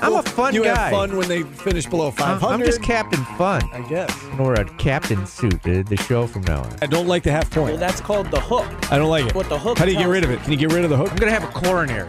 I'm a fun guy. you guy. have fun when they finish below I'm, 500. I'm just Captain Fun. I guess. I'm gonna wear a captain suit to the show from now on. I don't like the half point. Well, that's called the hook. I don't like it. What the hook How do you get rid of it? Can you get rid of the hook? I'm gonna have a coronary.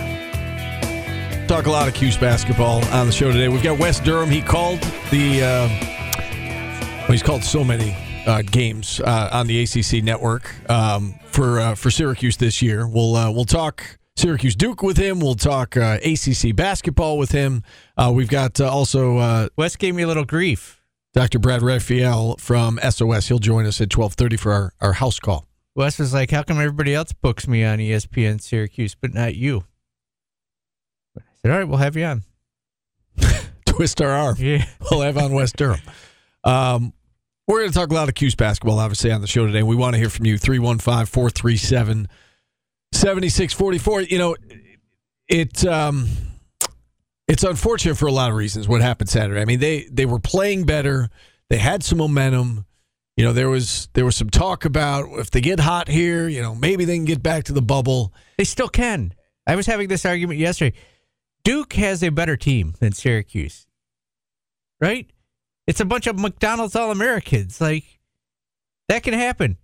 Talk a lot of Cuse basketball on the show today. We've got Wes Durham. He called the. Uh, well, he's called so many uh, games uh, on the ACC network um, for uh, for Syracuse this year. We'll uh, we'll talk Syracuse Duke with him. We'll talk uh, ACC basketball with him. Uh, we've got uh, also uh, Wes gave me a little grief. Dr. Brad Raphael from SOS. He'll join us at twelve thirty for our, our house call. Wes was like, "How come everybody else books me on ESPN Syracuse, but not you?" Said, "All right, we'll have you on." Twist our arm. Yeah. we'll have on Wes Durham. Um, we're going to talk a lot of Cuse basketball, obviously, on the show today. We want to hear from you. 315 437 7644. You know, it. Um, it's unfortunate for a lot of reasons what happened Saturday. I mean, they they were playing better. They had some momentum. You know, there was there was some talk about if they get hot here, you know, maybe they can get back to the bubble. They still can. I was having this argument yesterday. Duke has a better team than Syracuse, right? It's a bunch of McDonald's All Americans. Like that can happen.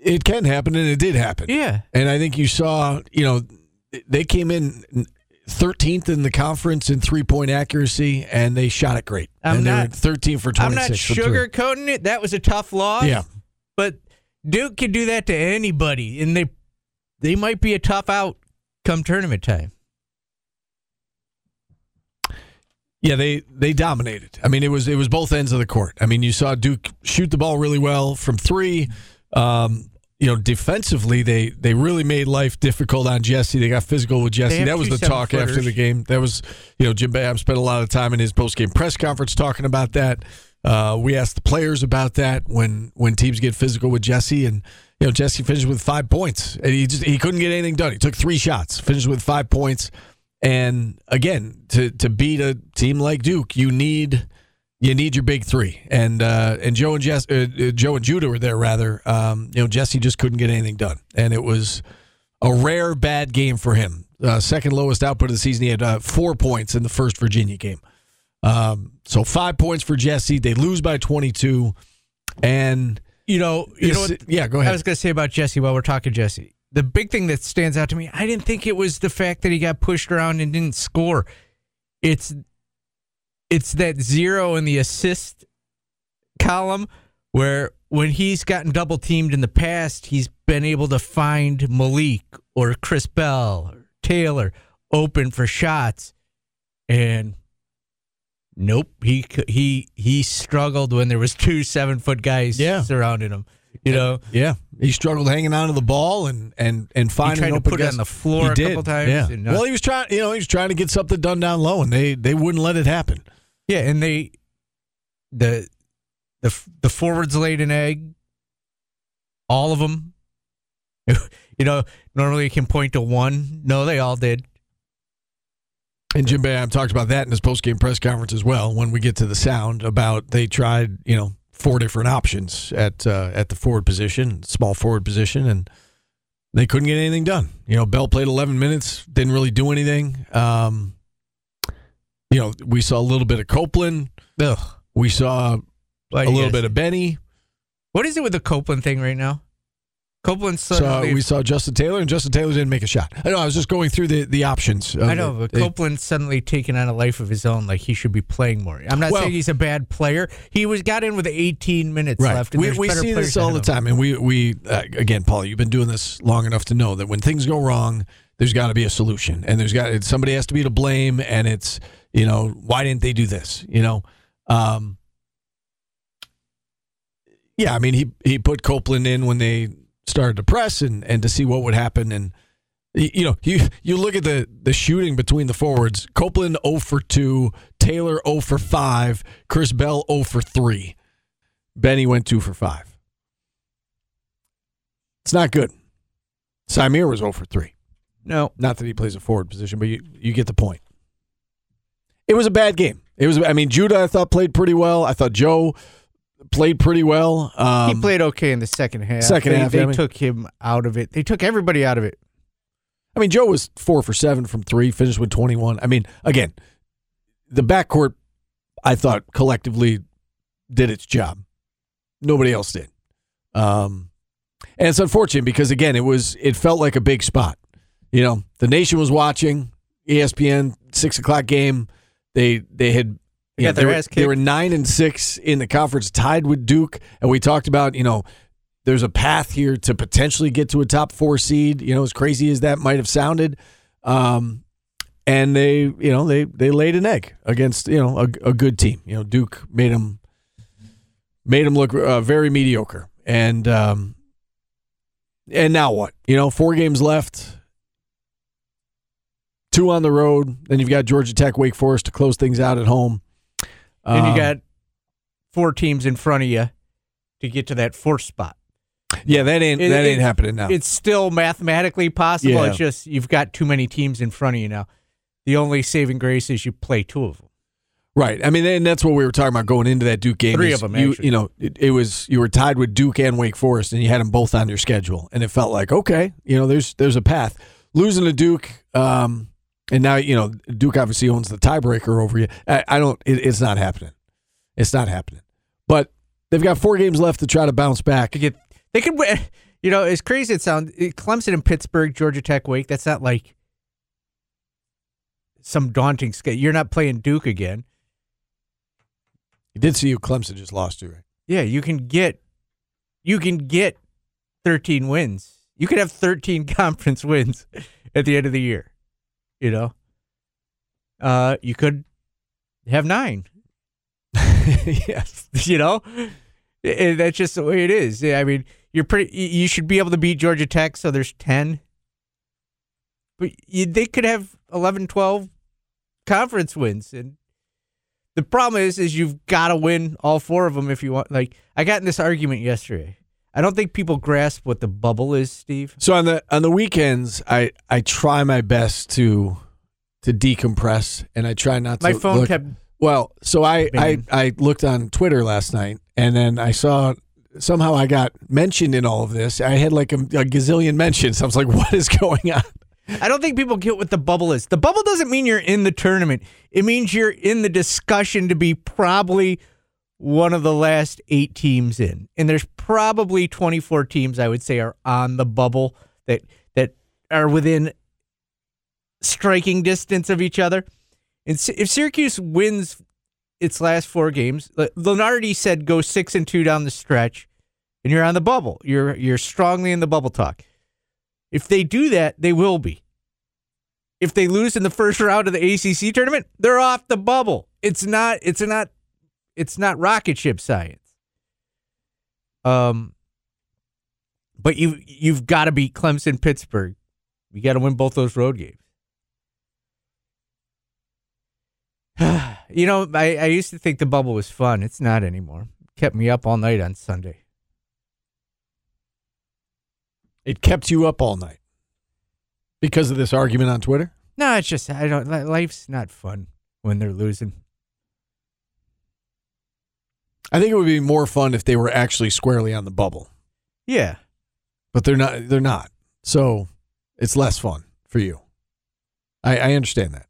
It can happen, and it did happen. Yeah. And I think you saw, you know, they came in 13th in the conference in three point accuracy, and they shot it great. I'm and not- 13 for 26. I'm not sugarcoating it. That was a tough loss. Yeah. But Duke can do that to anybody, and they they might be a tough out come tournament time. Yeah, they they dominated. I mean, it was it was both ends of the court. I mean, you saw Duke shoot the ball really well from three. Um, you know, defensively, they they really made life difficult on Jesse. They got physical with Jesse. That was the talk after the game. That was, you know, Jim Boeheim spent a lot of time in his post game press conference talking about that. Uh, we asked the players about that when when teams get physical with Jesse, and you know, Jesse finished with five points, and he just he couldn't get anything done. He took three shots, finished with five points. And again, to to beat a team like Duke, you need you need your big three. And uh, and Joe and Jess, uh, uh, Joe and Judah were there rather. Um, you know, Jesse just couldn't get anything done, and it was a rare bad game for him. Uh, second lowest output of the season. He had uh, four points in the first Virginia game. Um, so five points for Jesse. They lose by twenty two, and You know, you know what? yeah, go ahead. I was going to say about Jesse while we're talking Jesse. The big thing that stands out to me, I didn't think it was the fact that he got pushed around and didn't score. It's it's that zero in the assist column where when he's gotten double teamed in the past, he's been able to find Malik or Chris Bell or Taylor open for shots, and nope, he he he struggled when there was two seven foot guys Yeah. surrounding him. You know, yeah, he struggled hanging on to the ball and and and finding tried to put it on the floor He a did, couple times Yeah. and not- well, he was trying. You know, he was trying to get something done down low, and they they wouldn't let it happen. Yeah, and they the the the forwards laid an egg. All of them. you know, normally you can point to one. No, they all did. And Jim Boeheim talked about that in his post game press conference as well. When we get to the sound about they tried, you know, four different options at uh, at the forward position, small forward position, and they couldn't get anything done. You know, Bell played 11 minutes, didn't really do anything. Um, you know, we saw a little bit of Copeland. Ugh. We saw Why a little guys- bit of Benny. What is it with the Copeland thing right now? Copeland So we saw Justin Taylor, and Justin Taylor didn't make a shot. I know. I was just going through the the options. I know, it. but Copeland suddenly taking on a life of his own, like he should be playing more. I'm not Well- saying he's a bad player. He was got in with 18 minutes Right. left. And we we see this all the time, and we we uh, again, Paul, you've been doing this long enough to know that when things go wrong, there's got to be a solution, and there's got somebody has to be to blame, and it's you know why didn't they do this? You know, um, yeah, I mean he he put Copeland in when they started to press and and to see what would happen, and You know, you you look at the the shooting between the forwards. Copeland 0 for 2, Taylor 0 for 5, Chris Bell 0 for 3. Benny went 2 for 5. It's not good. Symir was 0 for 3. No, Not that he plays a forward position, but you, you get the point. It was a bad game. It was. I mean, Judah I thought played pretty well. I thought Joe played pretty well. Um, he played okay in the second half. second they, half, they I mean- took him out of it. They took everybody out of it. I mean, Joe was four for seven from three, finished with 21. I mean, again, the backcourt, I thought collectively did its job. Nobody else did. Um, and it's unfortunate because again, it was it felt like a big spot. You know, the nation was watching ESPN six o'clock game. They they had They know, their were, ass they were nine and six in the conference, tied with Duke, and we talked about you know there's a path here to potentially get to a top four seed. You know, as crazy as that might have sounded, um, and they you know they they laid an egg against you know a, a good team. You know, Duke made them made them look uh, very mediocre, and um, and now what? You know, four games left. Two on the road, then you've got Georgia Tech, Wake Forest to close things out at home. And you Um, got four teams in front of you to get to that fourth spot. yeah, that ain't It- that ain't happening now. It's still mathematically possible. Yeah. It's just you've got too many teams in front of you now. The only saving grace is you play two of them. Right. I mean, and that's what we were talking about going into that Duke game. Three of them, You, you know, it, it was you were tied with Duke and Wake Forest, and you had them both on your schedule, and it felt like okay, you know, there's there's a path. Losing to Duke, um, and now you know Duke obviously owns the tiebreaker over you. I, I don't. It, it's not happening. It's not happening. But they've got four games left to try to bounce back. To get they could win. You know, as crazy as it sounds, eh, Clemson and Pittsburgh, Georgia Tech, Wake. That's not like some daunting schedule. You're not playing Duke again. You did see you Clemson just lost to, right? Yeah, you can get you can get 13 wins. You could have 13 conference wins at the end of the year. You know, uh, you could have nine. yes. You know, Eh, that's just the way it is. I mean, you're pretty. You should be able to beat Georgia Tech, so there's 10. But you, they could have 11, 12 conference wins, and the problem is, is you've got to win all four of them if you want. Like I got in this argument yesterday. I don't think people grasp what the bubble is, Steve. So on the on the weekends, I I try my best to to decompress, and I try not to. My phone look- kept. Well, so I, I I looked on Twitter last night, and then I saw somehow I got mentioned in all of this. I had like a, a gazillion mentions. I was like, "What is going on?" I don't think people get what the bubble is. The bubble doesn't mean you're in the tournament. It means you're in the discussion to be probably one of the last eight teams in. And there's probably 24 teams I would say are on the bubble that that are within striking distance of each other. And if Syracuse wins its last four games, Lunardi said go six and two down the stretch, and you're on the bubble. You're you're strongly in the bubble talk. If they do that, they will be. If they lose in the first round of the ACC tournament, they're off the bubble. It's not. It's not. It's not rocket ship science. Um, but you you've got to beat Clemson, Pittsburgh. You got to win both those road games. you know, I, I used to think the bubble was fun. It's not anymore. It kept me up all night on Sunday. It kept you up all night because of this argument on Twitter. No, it's just I don't. Life's not fun when they're losing. I think it would be more fun if they were actually squarely on the bubble, Yeah, but they're not. They're not. So it's less fun for you. I, I understand that.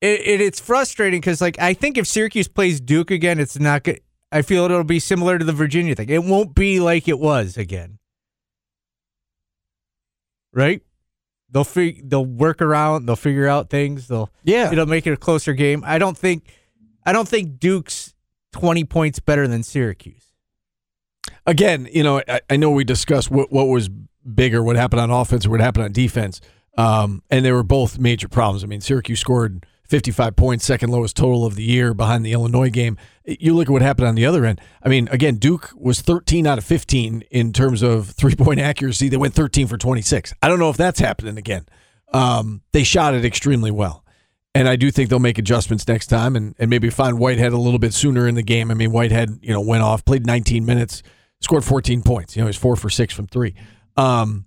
it, it it's frustrating because like I think if Syracuse plays Duke again, it's not good. I feel it'll be similar to the Virginia thing. It won't be like it was again, right? They'll fig- they'll work around. They'll figure out things. They'll Yeah. it'll make it a closer game. I don't think I don't think Duke's twenty points better than Syracuse. again, you know, I, I know we discussed what what was bigger, what happened on offense or what happened on defense, um, and they were both major problems. I mean, Syracuse scored 55 points, second lowest total of the year behind the Illinois game. You look at what happened on the other end. I mean, again, Duke was 13 out of 15 in terms of three point accuracy. They went 13 for 26. I don't know if that's happening again. Um, they shot it extremely well. And I do think they'll make adjustments next time and, and maybe find Whitehead a little bit sooner in the game. I mean, Whitehead, you know, went off, played 19 minutes, scored 14 points. You know, he's four for six from three. Um,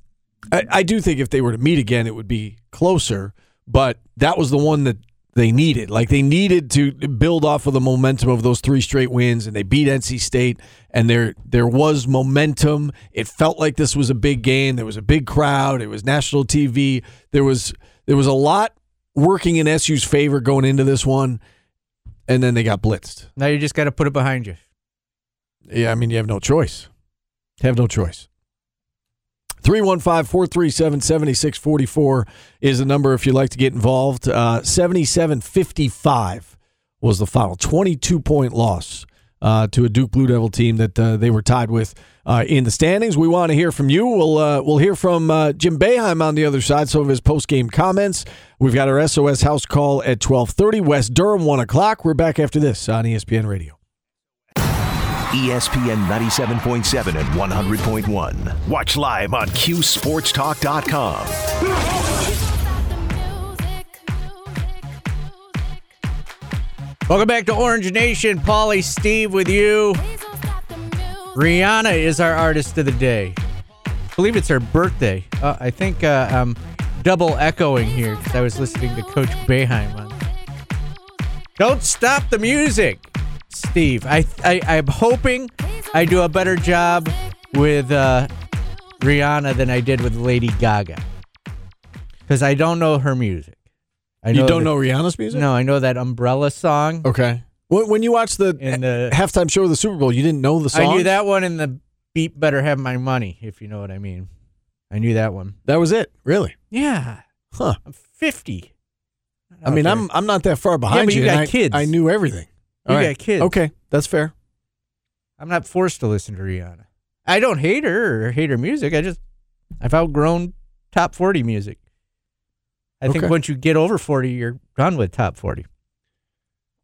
I, I do think if they were to meet again, it would be closer, but that was the one that they needed. Like they needed to build off of the momentum of those three straight wins, and they beat NC State, and there there was momentum. It felt like this was a big game. There was a big crowd. It was national TV. There was there was a lot working in SU's favor going into this one, and then they got blitzed. Now you just got to put it behind you. Yeah, I mean, you have no choice. You have no choice. 315 437 7644 is the number if you'd like to get involved. Uh, 7755 was the final 22 point loss uh, to a Duke Blue Devil team that uh, they were tied with uh, in the standings. We want to hear from you. We'll uh, we'll hear from uh, Jim Boeheim on the other side. Some of his post game comments. We've got our SOS house call at 12:30. Wes Durham, one o'clock. We're back after this on ESPN Radio. ESPN 97.7 and 100.1. Watch live on CuseSportsTalk.com. Welcome back to Orange Nation. Paulie Steve with you. Rihanna is our artist of the day. I believe it's her birthday. Uh, I think uh, I'm double echoing here because I was listening to Coach Boeheim on. Don't stop the music, Steve. I, I I'm hoping I do a better job with uh, Rihanna than I did with Lady Gaga because I don't know her music. I You don't know Rihanna's music? No, I know that Umbrella song. Okay. When, when you watched the, And the- halftime show of the Super Bowl, you didn't know the song. I knew that one and the beat better have my money, if you know what I mean. I knew that one. That was it. Really? Yeah. Huh. I'm 50. I mean, I'm I'm not that far behind but you and got I, kids. I knew everything. You All got kids. Okay, that's fair. I'm not forced to listen to Rihanna. I don't hate her or hate her music. I just I've outgrown top 40 music. I think once you get over 40, you're done with top 40.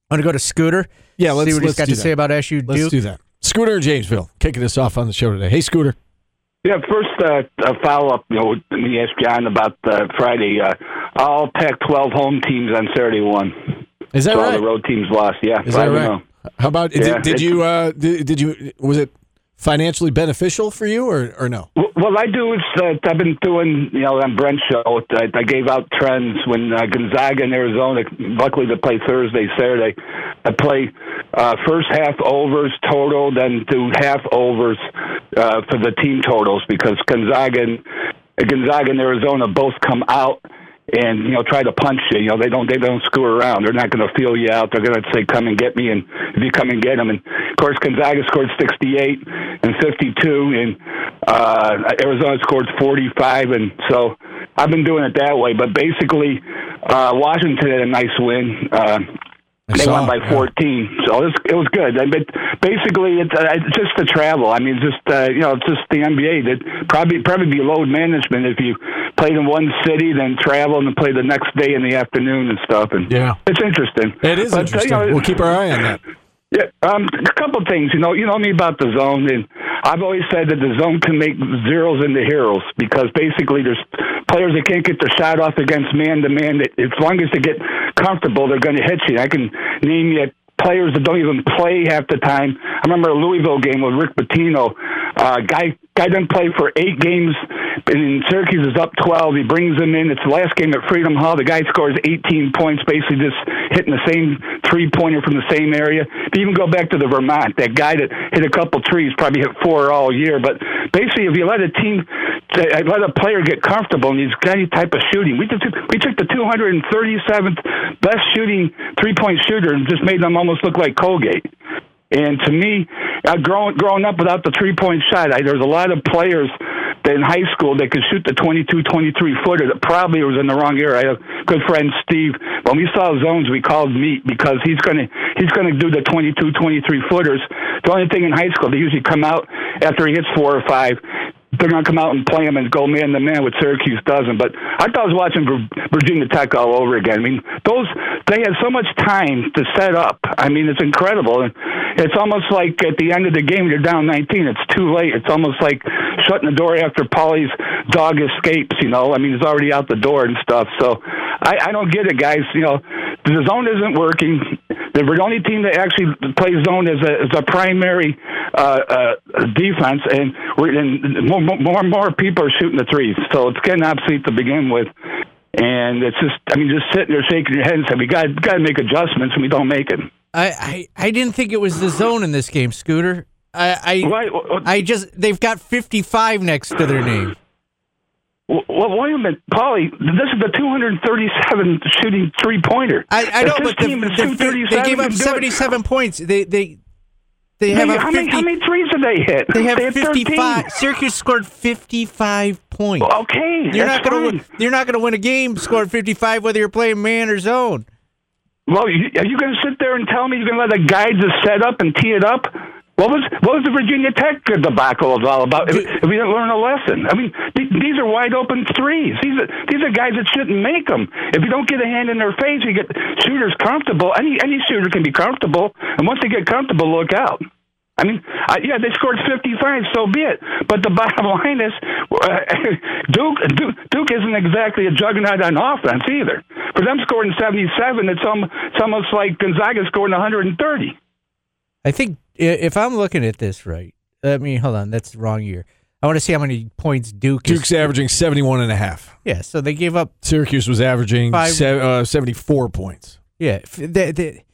Want to go to Scooter? Yeah, let's see what he's let's got to that. say about SU Let's Duke. do that. Scooter in Jamesville, kicking us off on the show today. Hey, Scooter. Yeah, first uh, a follow up. You know, let me ask John about uh, Friday. Uh, all Pac-12 home teams on Saturday won. Is that so all right? the road teams lost. Yeah, Is that right? oh. How about Yeah, did, did you uh, did, did you was it financially beneficial for you or or no? Well, What I do is uh, I've been doing, you know, on Brent's show. I, I gave out trends when uh, Gonzaga and Arizona. Luckily, they play Thursday, Saturday. I play uh, first half overs total, then do half overs uh, for the team totals because Gonzaga and Gonzaga and Arizona both come out and you know try to punch you. You know they don't they don't screw around. They're not going to feel you out. They're going to say come and get me, and if you come and get them, and of course Gonzaga scored 68 and 52, and uh, Arizona scored 45, and so I've been doing it that way. But basically, uh, Washington had a nice win. Uh, I they won by it, yeah. 14, so it was, it was good. I- But basically, it's, uh, it's just the travel. I mean, just uh, you know, it's just the NBA. That probably probably be load management if you played in one city, then travel and then play the next day in the afternoon and stuff. And Yeah. it's interesting. It is But, uh, interesting. you know, we'll keep our eye on that. yeah, um, a couple things. You know, you know me about the zone, and I've always said that the zone can make zeros into heroes because basically there's players that can't get their shot off against man to man. That As long as they get comfortable, they're going to hit you. I can name you players that don't even play half the time. I remember a Louisville game with Rick Pitino. Uh, guy guy didn't play for eight games, and Syracuse is up twelve. He brings him in. It's the last game at Freedom Hall. The guy scores eighteen points, basically just hitting the same three pointer from the same area. But even go back to the Vermont, that guy that hit a couple trees probably hit four all year. But basically, if you let a team, let a player get comfortable in these any type of shooting, we took we took the 237th best shooting three point shooter and just made them almost look like Colgate. And to me, uh, growing growing up without the three point shot, I, there's a lot of players that in high school that could shoot the 22, 23 footer that probably was in the wrong area. I have a good friend Steve. When we saw zones, we called meat because he's gonna he's gonna do the 22, 23 footers. The only thing in high school, they usually come out after he hits four or five they're going to come out and play him and go man to man, which Syracuse doesn't. But I thought I was watching Virginia Tech all over again. I mean, those they had so much time to set up. I mean, it's incredible. And it's almost like at the end of the game, you're down 19. It's too late. It's almost like shutting the door after Paulie's dog escapes. You know, I mean, he's already out the door and stuff. So I, I don't get it, guys. You know, the zone isn't working. The only team that actually plays zone is a, is a primary uh, uh, defense, and, we're, and more, more and more people are shooting the threes. So it's getting obsolete to begin with. And it's just, I mean, just sitting there shaking your head and saying, we got, got to make adjustments, and we don't make it. I, I, I didn't think it was the zone in this game, Scooter. I, I. I just they've got 55 next to their name. Well, wait a minute, Paulie. This is the 237 shooting three pointer. I, I know, but the, team is the, 237 they gave up can do it- 77 points. They they they have how, 50, many, how many threes did they hit? they have 13. 55. Syracuse scored 55 points. Okay, You're not gonna win, you're not gonna win a game scoring 55 whether you're playing man or zone. Well, are you going to sit there and tell me you're going to let the guys just set up and tee it up? What was what was the Virginia Tech debacle all about? If, if we didn't learn a lesson, I mean, th- these are wide open threes. These are these are guys that shouldn't make them. If you don't get a hand in their face, you get shooters comfortable. Any any shooter can be comfortable, and once they get comfortable, look out. I mean, I, yeah, they scored 55, so be it. But the bottom line is, uh, Duke, Duke Duke isn't exactly a juggernaut on offense either. For them scoring 77, it's, um, it's almost like Gonzaga scoring 130. I think if I'm looking at this right, I mean, hold on, that's the wrong year. I want to see how many points Duke Duke's is. averaging 71 and a half. Yeah, so they gave up. Syracuse was averaging Five- se- uh, 74 points. Yeah, f- they, they,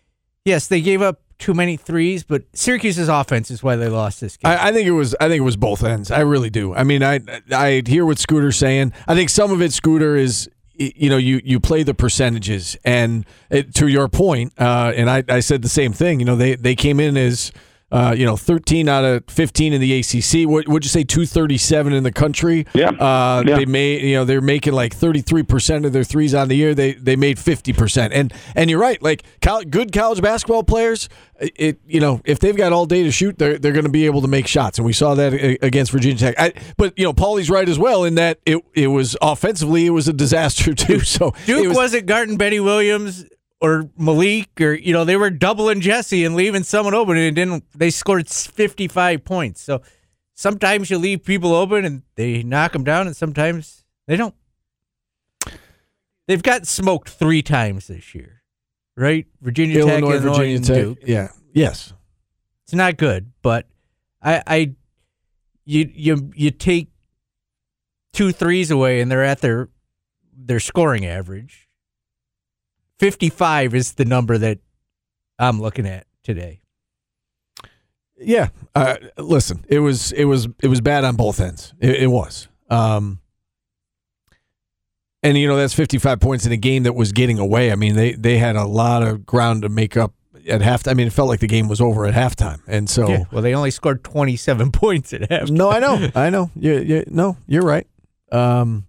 yes, they gave up too many threes, but Syracuse's offense is why they lost this game. I, I think it was. I think it was both ends. I really do. I mean, I I hear what Scooter's saying. I think some of it, Scooter, is you know you you play the percentages, and it, to your point, uh, and I, I said the same thing. You know, they they came in as. Uh, you know, 13 out of 15 in the ACC. What would you say? 237 in the country. Yeah. Uh, Yeah. They made, you know, they're making like 33 percent of their threes on the year. They they made 50 percent. And and you're right. Like col- good college basketball players, it you know, if they've got all day to shoot, they're they're going to be able to make shots. And we saw that against Virginia Tech. I, but you know, Paulie's right as well in that it it was offensively it was a disaster too. So Duke it was, wasn't guarding Benny Williams or Malik or you know they were doubling Jesse and leaving someone open and didn't they scored 55 points. So sometimes you leave people open and they knock them down and sometimes they don't. They've got smoked 3 times this year. Right? Virginia Illinois, Tech, Illinois, Virginia Tech. Duke. Yeah. Yes. It's not good, but I I you you you take two threes away and they're at their their scoring average. 55 is the number that I'm looking at today. Yeah. Uh, listen, it was it was it was bad on both ends. It, it was. Um, and you know that's 55 points in a game that was getting away. I mean, they they had a lot of ground to make up at halftime. I mean, it felt like the game was over at halftime, and so Yeah, well, they only scored 27 points at half. no, I know, I know. You, you, no, you're right. Um,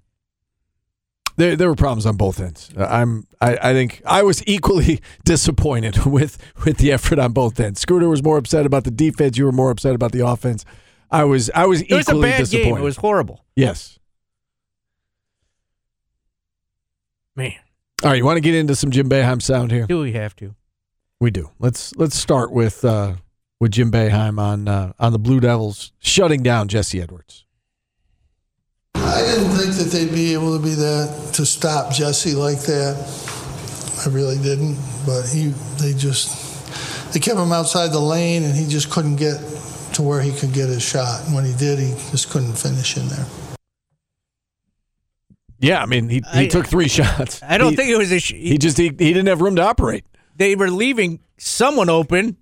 there there were problems on both ends. Uh, I'm I, I think I was equally disappointed with with the effort on both ends. Scooter was more upset about the defense. You were more upset about the offense. I was I was It was a equally bad disappointed. game. It was horrible. yes. Man, All right, you want to get into some Jim Boeheim sound here? do we have to? We do. Let's let's start with uh, with Jim Boeheim on uh, on the Blue Devils shutting down Jesse Edwards. I didn't think that they'd be able to be that to stop Jesse like that. I really didn't, but he they just they kept him outside the lane, and he just couldn't get to where he could get his shot. And when he did, he just couldn't finish in there. Yeah, I mean he, he I- took three shots. I don't He- think it was a. Sh- he just he, he didn't have room to operate. they were leaving someone open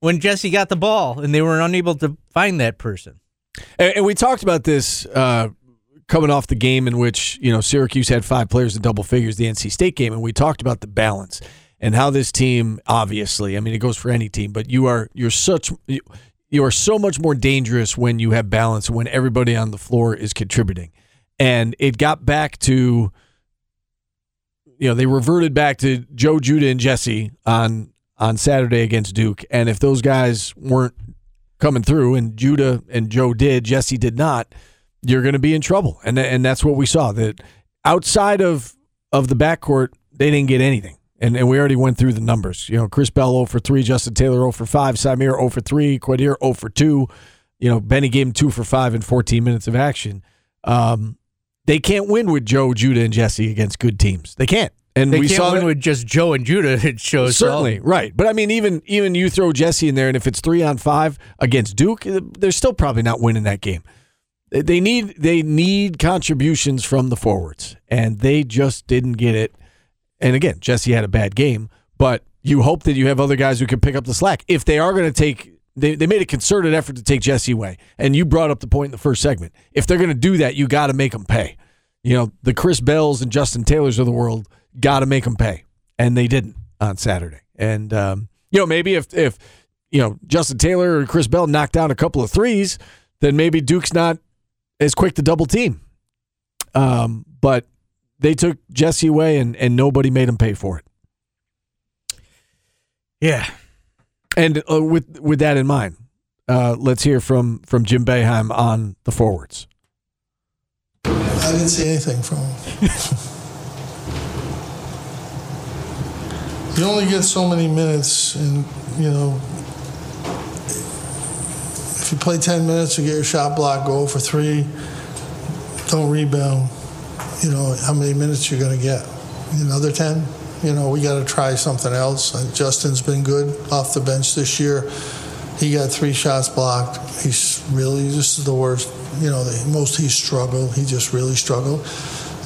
when Jesse got the ball, and they were unable to find that person. And, and we talked about this uh, coming off the game in which you know Syracuse had five players in double figures, the NC State game, and we talked about the balance and how this team, obviously, I mean, it goes for any team, but you are you're such you, are so much more dangerous when you have balance when everybody on the floor is contributing. And it got back to you know they reverted back to Joe Judah and Jesse on on Saturday against Duke, and if those guys weren't coming through, and Judah and Joe did, Jesse did not, you're going to be in trouble. And and that's what we saw. That outside of of the backcourt, they didn't get anything. And, and we already went through the numbers. You know, Chris Bell 0 for 3, Justin Taylor 0 for 5, Symir 0 for 3, Quadir 0 for 2. You know, Benny gave him 2 for 5 in 14 minutes of action. Um, they can't win with Joe, Judah, and Jesse against good teams. They can't. And They we saw win that- with just Joe and Judah. It shows Certainly, right. But I mean, even even you throw Jesse in there, and if it's three on five against Duke, they're still probably not winning that game. They- need they need contributions from the forwards, and they just didn't get it. And again, Jesse had a bad game, but you hope that you have other guys who can pick up the slack. If they are going to take, they, they made a concerted effort to take Jesse away, and you brought up the point in the first segment. If they're going to do that, you got to make them pay. You know, the Chris Bells and Justin Taylors of the world got to make them pay, and they didn't on Saturday. And um, you know, maybe if if you know Justin Taylor or Chris Bell knocked down a couple of threes, then maybe Duke's not as quick to double team. Um, but they took Jesse away, and and nobody made him pay for it. Yeah. And uh, with with that in mind, uh, let's hear from from Jim Boeheim on the forwards. I didn't see anything from him. you only get so many minutes, and you know, if you play 10 minutes, you get your shot block, go for three, don't rebound. You know how many minutes you're going to get? Another 10? You know, we got to try something else. Uh, Justin's been good off the bench this year. He got three shots blocked. He's really this is the worst. You know, the most he struggled. He just really struggled.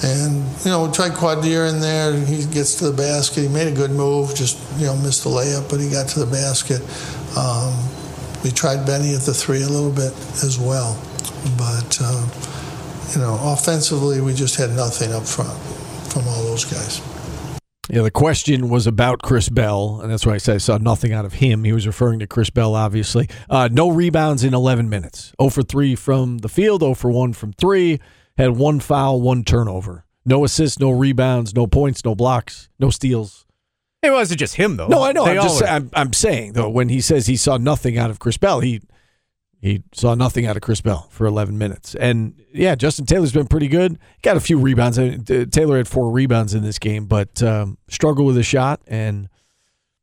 And you know, we tried Quadir in there. and He gets to the basket. He made a good move. Just you know, missed the layup, but he got to the basket. Um, we tried Benny at the three a little bit as well, but uh, you know, offensively, we just had nothing up front from all those guys. Yeah, the question was about Chris Bell, and that's why I said I saw nothing out of him. He was referring to Chris Bell, obviously. Uh, no rebounds in 11 minutes. 0 for 3 from the field, 0 for 1 from 3. Had one foul, one turnover. No assists, no rebounds, no points, no blocks, no steals. It wasn't just him though. No, I know. They I'm just. I'm, I'm saying though when he says he saw nothing out of Chris Bell, he he saw nothing out of Chris Bell for 11 minutes. And yeah, Justin Taylor's been pretty good. Got a few rebounds. I mean, Taylor had four rebounds in this game, but um, struggled with a shot. And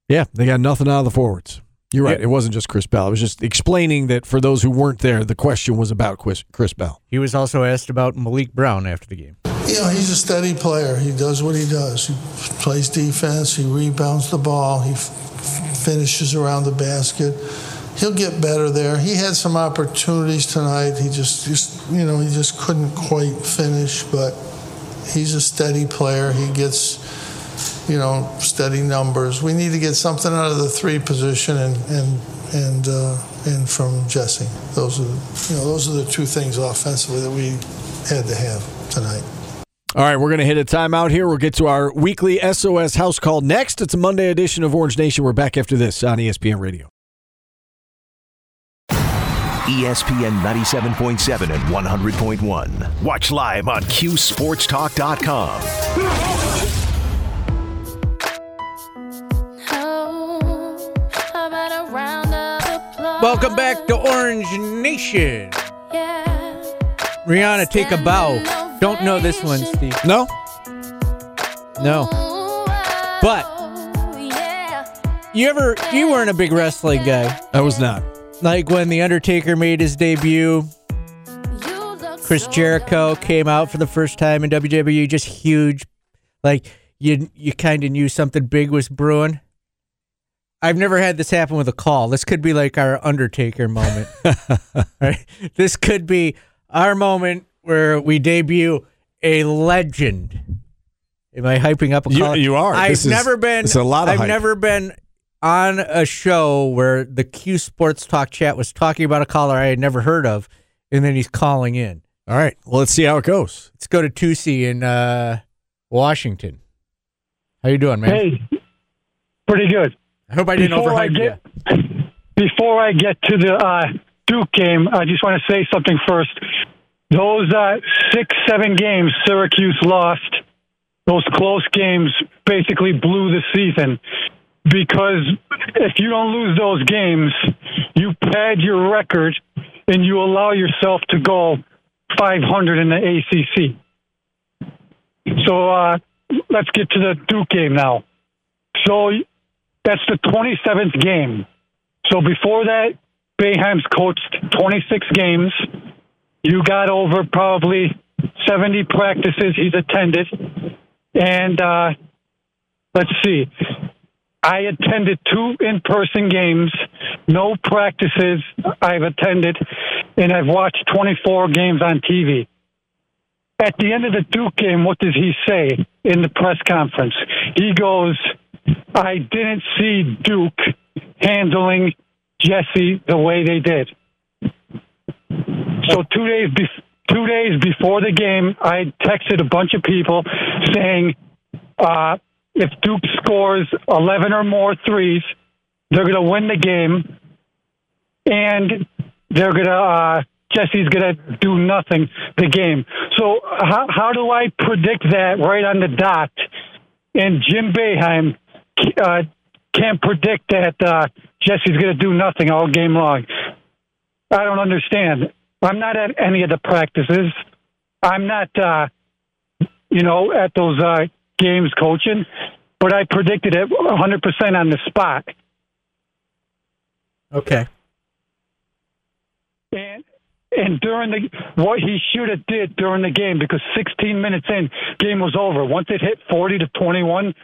yeah, they got nothing out of the forwards. You're right. It wasn't just Chris Bell. I was just explaining that for those who weren't there, the question was about Chris, Chris Bell. He was also asked about Malik Brown after the game. You know, he's a steady player. He does what he does. He plays defense. He rebounds the ball. He f- finishes around the basket. He'll get better there. He had some opportunities tonight. He just, just you know, he just couldn't quite finish. But he's a steady player. He gets, you know, steady numbers. We need to get something out of the three position and and and uh, and from Jesse. Those are, you know, those are the two things offensively that we had to have tonight. All right, we're going to hit a timeout here. We'll get to our weekly SOS house call next. It's a Monday edition of Orange Nation. We're back after this on ESPN Radio. ESPN 97.7 and 100.1. Watch live on CuseSportsTalk.com. Welcome back to Orange Nation. Rihanna, take a bow. Don't know this one, Steve. No? No. But you ever you weren't a big wrestling guy. I was not. Like when The Undertaker made his debut, Chris Jericho came out for the first time in WWE, just huge. Like you you kind of knew something big was brewing. I've never had this happen with a call. This could be like our Undertaker moment. right? This could be our moment where we debut a legend. Am I hyping up a You- call? you are. I've This is- never been. it's a lot of I've hype. never been on a show where the Cuse Sports Talk chat was talking about a caller I had never heard of, and then he's calling in. All right. Well, let's see how it goes. Let's go to Tusi in uh, Washington. How you doing, man? Hey, pretty good. I hope I didn't Before I overhype you. before I get to the uh, Duke game, I just want to say something first. Those uh, six, seven games Syracuse lost, those close games basically blew the season. Because if you don't lose those games, you pad your record and you allow yourself to go 500 in the ACC. So uh, let's get to the Duke game now. So that's the 27th game. So before that, Boeheim's coached 26 games. You got over probably 70 practices he's attended. And uh, let's see, I attended two in person games, no practices I've attended, and I've watched 24 games on TV. At the end of the Duke game, what does he say in the press conference? He goes, I didn't see Duke handling Jesse the way they did. So two days be- two days before the game, I texted a bunch of people saying, uh, if Duke scores 11 or more threes, they're going to win the game, and they're going to uh, Jesse's going to do nothing the game. So how how do I predict that right on the dot? And Jim Boeheim uh, can't predict that uh, Jesse's going to do nothing all game long. I don't understand. I'm not at any of the practices. I'm not, uh, you know, at those uh, games coaching, but I predicted it 100% on the spot. Okay. And and during the what he should have did during the game because 16 minutes in, game was over. Once it hit 40 to 21,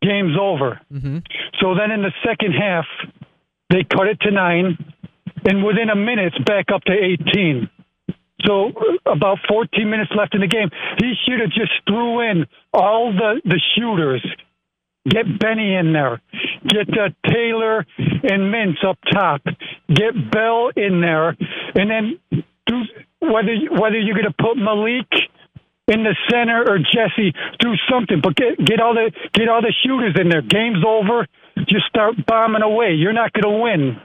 game's over. Mm-hmm. So then in the second half, they cut it to nine, and within a minute, it's back up to 18. So uh, about 14 minutes left in the game. He should have just threw in all the the shooters. Get Benny in there. Get uh, Taylor and Mintz up top. Get Bell in there, and then do whether whether you're going to put Malik in the center or Jesse, do something. But get get all the get all the shooters in there. Game's over. Just start bombing away. You're not going to win.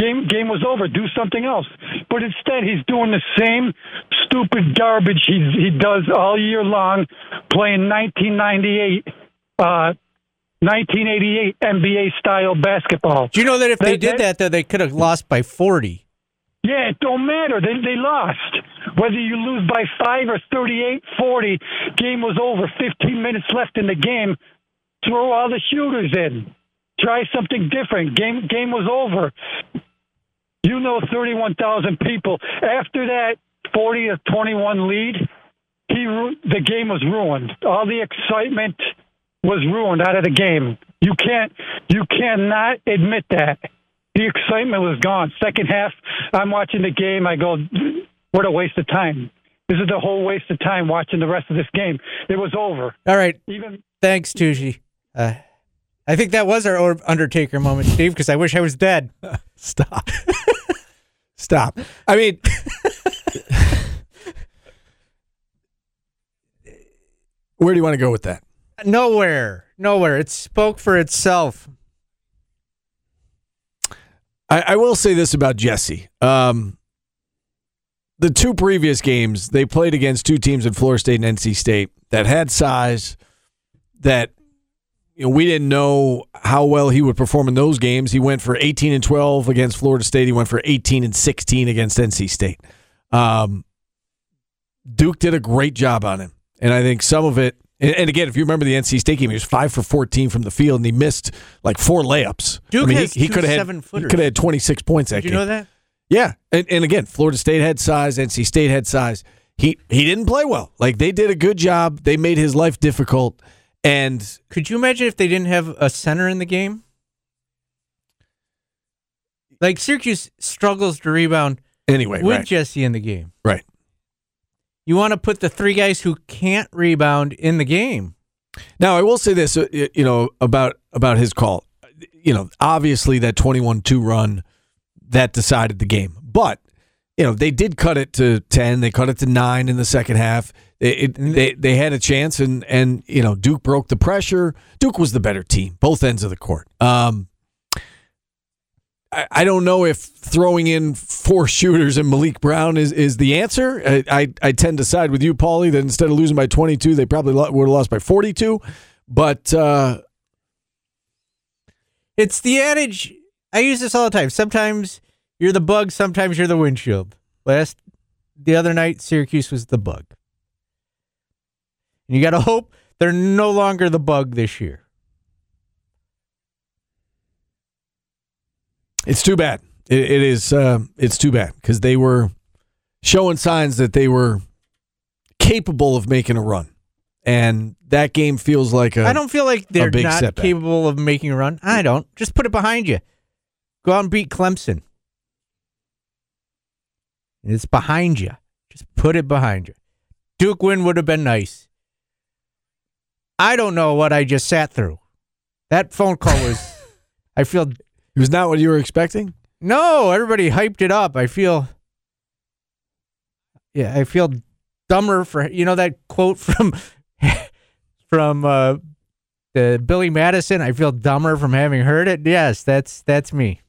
Game game was over. Do something else. But instead, he's doing the same stupid garbage he he does all year long, playing 1998. Uh, 1988 NBA style basketball. Do you know that if they That- did that- that, though, they could have lost by 40? Yeah, it don't matter. They they lost. Whether you lose by five or 38 40, game was over. 15 minutes left in the game. Throw all the shooters in. Try something different. Game game was over. You know, 31,000 people. After that 40 to 21 lead, he ru- the game was ruined. All the excitement was ruined out of the game. You can't you cannot admit that. The excitement was gone. Second half, I'm watching the game. I go, what a waste of time. This is the whole waste of time watching the rest of this game. It was over. All right. Even Thanks, Tucci. Uh, I think that was our Undertaker moment, Steve, because I wish I was dead. Stop. Stop. I mean, where do you want to go with that? Nowhere. Nowhere. It spoke for itself. I, I will say this about Jesse. Um, the two previous games, they played against two teams in Florida State and NC State that had size that you know, we didn't know how well he would perform in those games. He went for 18 and 12 against Florida State. He went for 18 and 16 against NC State. Um, Duke did a great job on him. And I think some of it, and, and again, if you remember the NC State game, he was five for 14 from the field and he missed like four layups. Duke I mean, has he, he could have had, he seven-footers. could have had 26 points that Did you game. know that? Yeah, and, and again, Florida State had size, NC State had size. He he didn't play well. Like they did a good job. They made his life difficult. And Could you imagine if they didn't have a center in the game? Like Syracuse struggles to rebound anyway, with right, Jesse in the game. right. You want to put the three guys who can't rebound in the game. Now I will say this, uh, you know, about about his call. You know, obviously that 21-2 run that decided the game, but you know they did cut it to 10. They cut it to nine in the second half. It, it, they they had a chance, and and you know Duke broke the pressure. Duke was the better team, both ends of the court. Um, I, I don't know if throwing in four shooters and Malik Brown is, is the answer. I, I, I tend to side with you, Paulie, that instead of losing by 22, they probably lo- would have lost by 42. But uh, It's the adage. I use this all the time. Sometimes you're the bug, sometimes you're the windshield. Last the other night, Syracuse was the bug. And you got to hope they're no longer the bug this year. It's too bad. It, it is. Uh, it's too bad because they were showing signs that they were capable of making a run, and that game feels like a. I don't feel like they're not setback. capable of making a run. I don't. Just put it behind you. Go out and beat Clemson. It's behind you. Just put it behind you. Duke win would have been nice. I don't know what I just sat through. That phone call was. I feel It was not what you were expecting. no. Everybody hyped it up. I feel. Yeah, I feel dumber for you know that quote from from uh, the Billy Madison. I feel dumber from having heard it. Yes, that's that's me.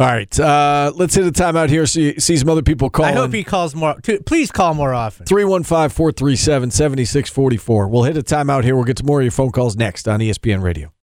All right, uh, let's hit a timeout here. See, see some other people call. I hope he calls more. Please call more often. 315 437 7644. We'll hit a timeout here. We'll get to more of your phone calls next on ESPN Radio.